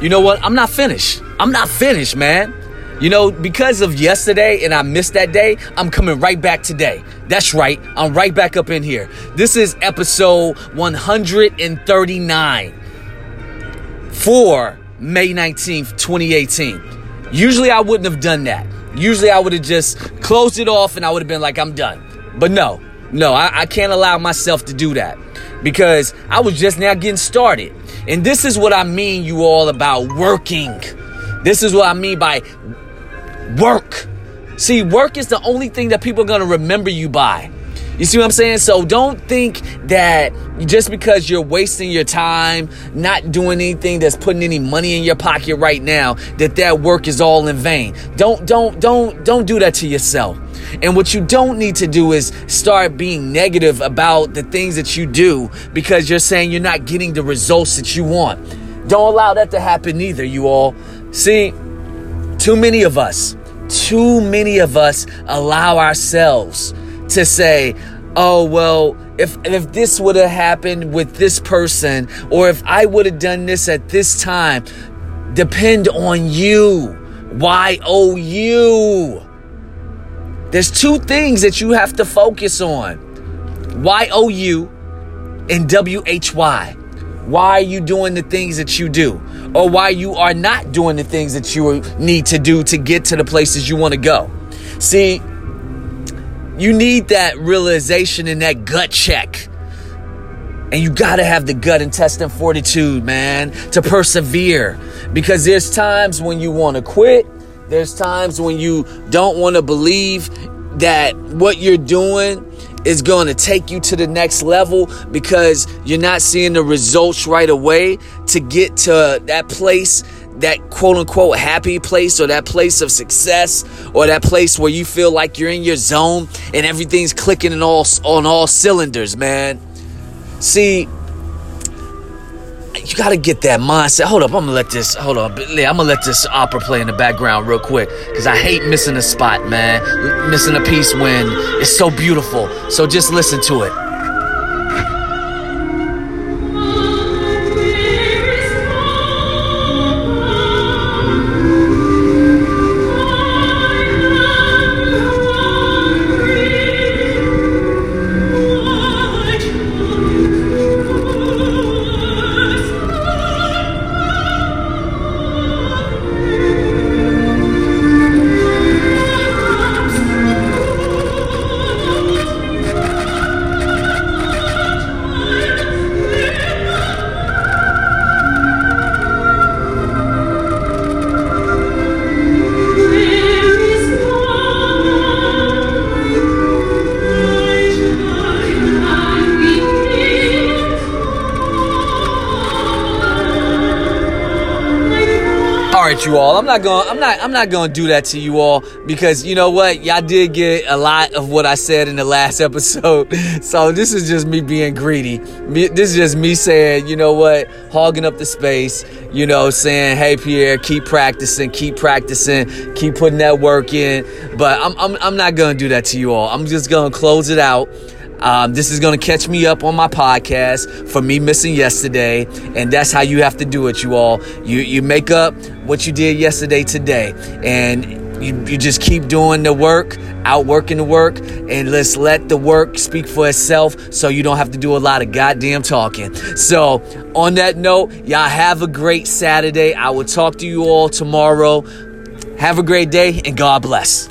you know what? I'm not finished. I'm not finished, man. You know, because of yesterday and I missed that day, I'm coming right back today. That's right. I'm right back up in here. This is episode 139 for May 19th, 2018. Usually I wouldn't have done that. Usually I would have just closed it off and I would have been like, I'm done. But no, no, I, I can't allow myself to do that because I was just now getting started. And this is what I mean, you all, about working. This is what I mean by work. See, work is the only thing that people are going to remember you by. You see what I'm saying? So don't think that just because you're wasting your time, not doing anything that's putting any money in your pocket right now, that that work is all in vain. Don't don't don't don't do that to yourself. And what you don't need to do is start being negative about the things that you do because you're saying you're not getting the results that you want. Don't allow that to happen either, you all. See, too many of us, too many of us allow ourselves to say, oh, well, if, if this would have happened with this person, or if I would have done this at this time, depend on you. Y O U. There's two things that you have to focus on Y O U and W H Y. Why are you doing the things that you do? Or why you are not doing the things that you need to do to get to the places you want to go? See, you need that realization and that gut check. And you got to have the gut intestine fortitude, man, to persevere. Because there's times when you want to quit. There's times when you don't want to believe that what you're doing is going to take you to the next level because you're not seeing the results right away to get to that place that quote unquote happy place or that place of success or that place where you feel like you're in your zone and everything's clicking in all on all cylinders, man. See, you gotta get that mindset. Hold up, I'm gonna let this. Hold on, I'm gonna let this opera play in the background real quick because I hate missing a spot, man. Missing a piece when it's so beautiful. So just listen to it. You all. I'm not going. I'm not. I'm not going to do that to you all because you know what? Y'all did get a lot of what I said in the last episode. So this is just me being greedy. Me, this is just me saying, you know what? Hogging up the space. You know, saying, hey Pierre, keep practicing, keep practicing, keep putting that work in. But I'm. I'm, I'm not going to do that to you all. I'm just going to close it out. Um, this is going to catch me up on my podcast for me missing yesterday, and that's how you have to do it, you all. You you make up what you did yesterday today, and you, you just keep doing the work, outworking the work, and let's let the work speak for itself so you don't have to do a lot of goddamn talking. So, on that note, y'all have a great Saturday. I will talk to you all tomorrow. Have a great day, and God bless.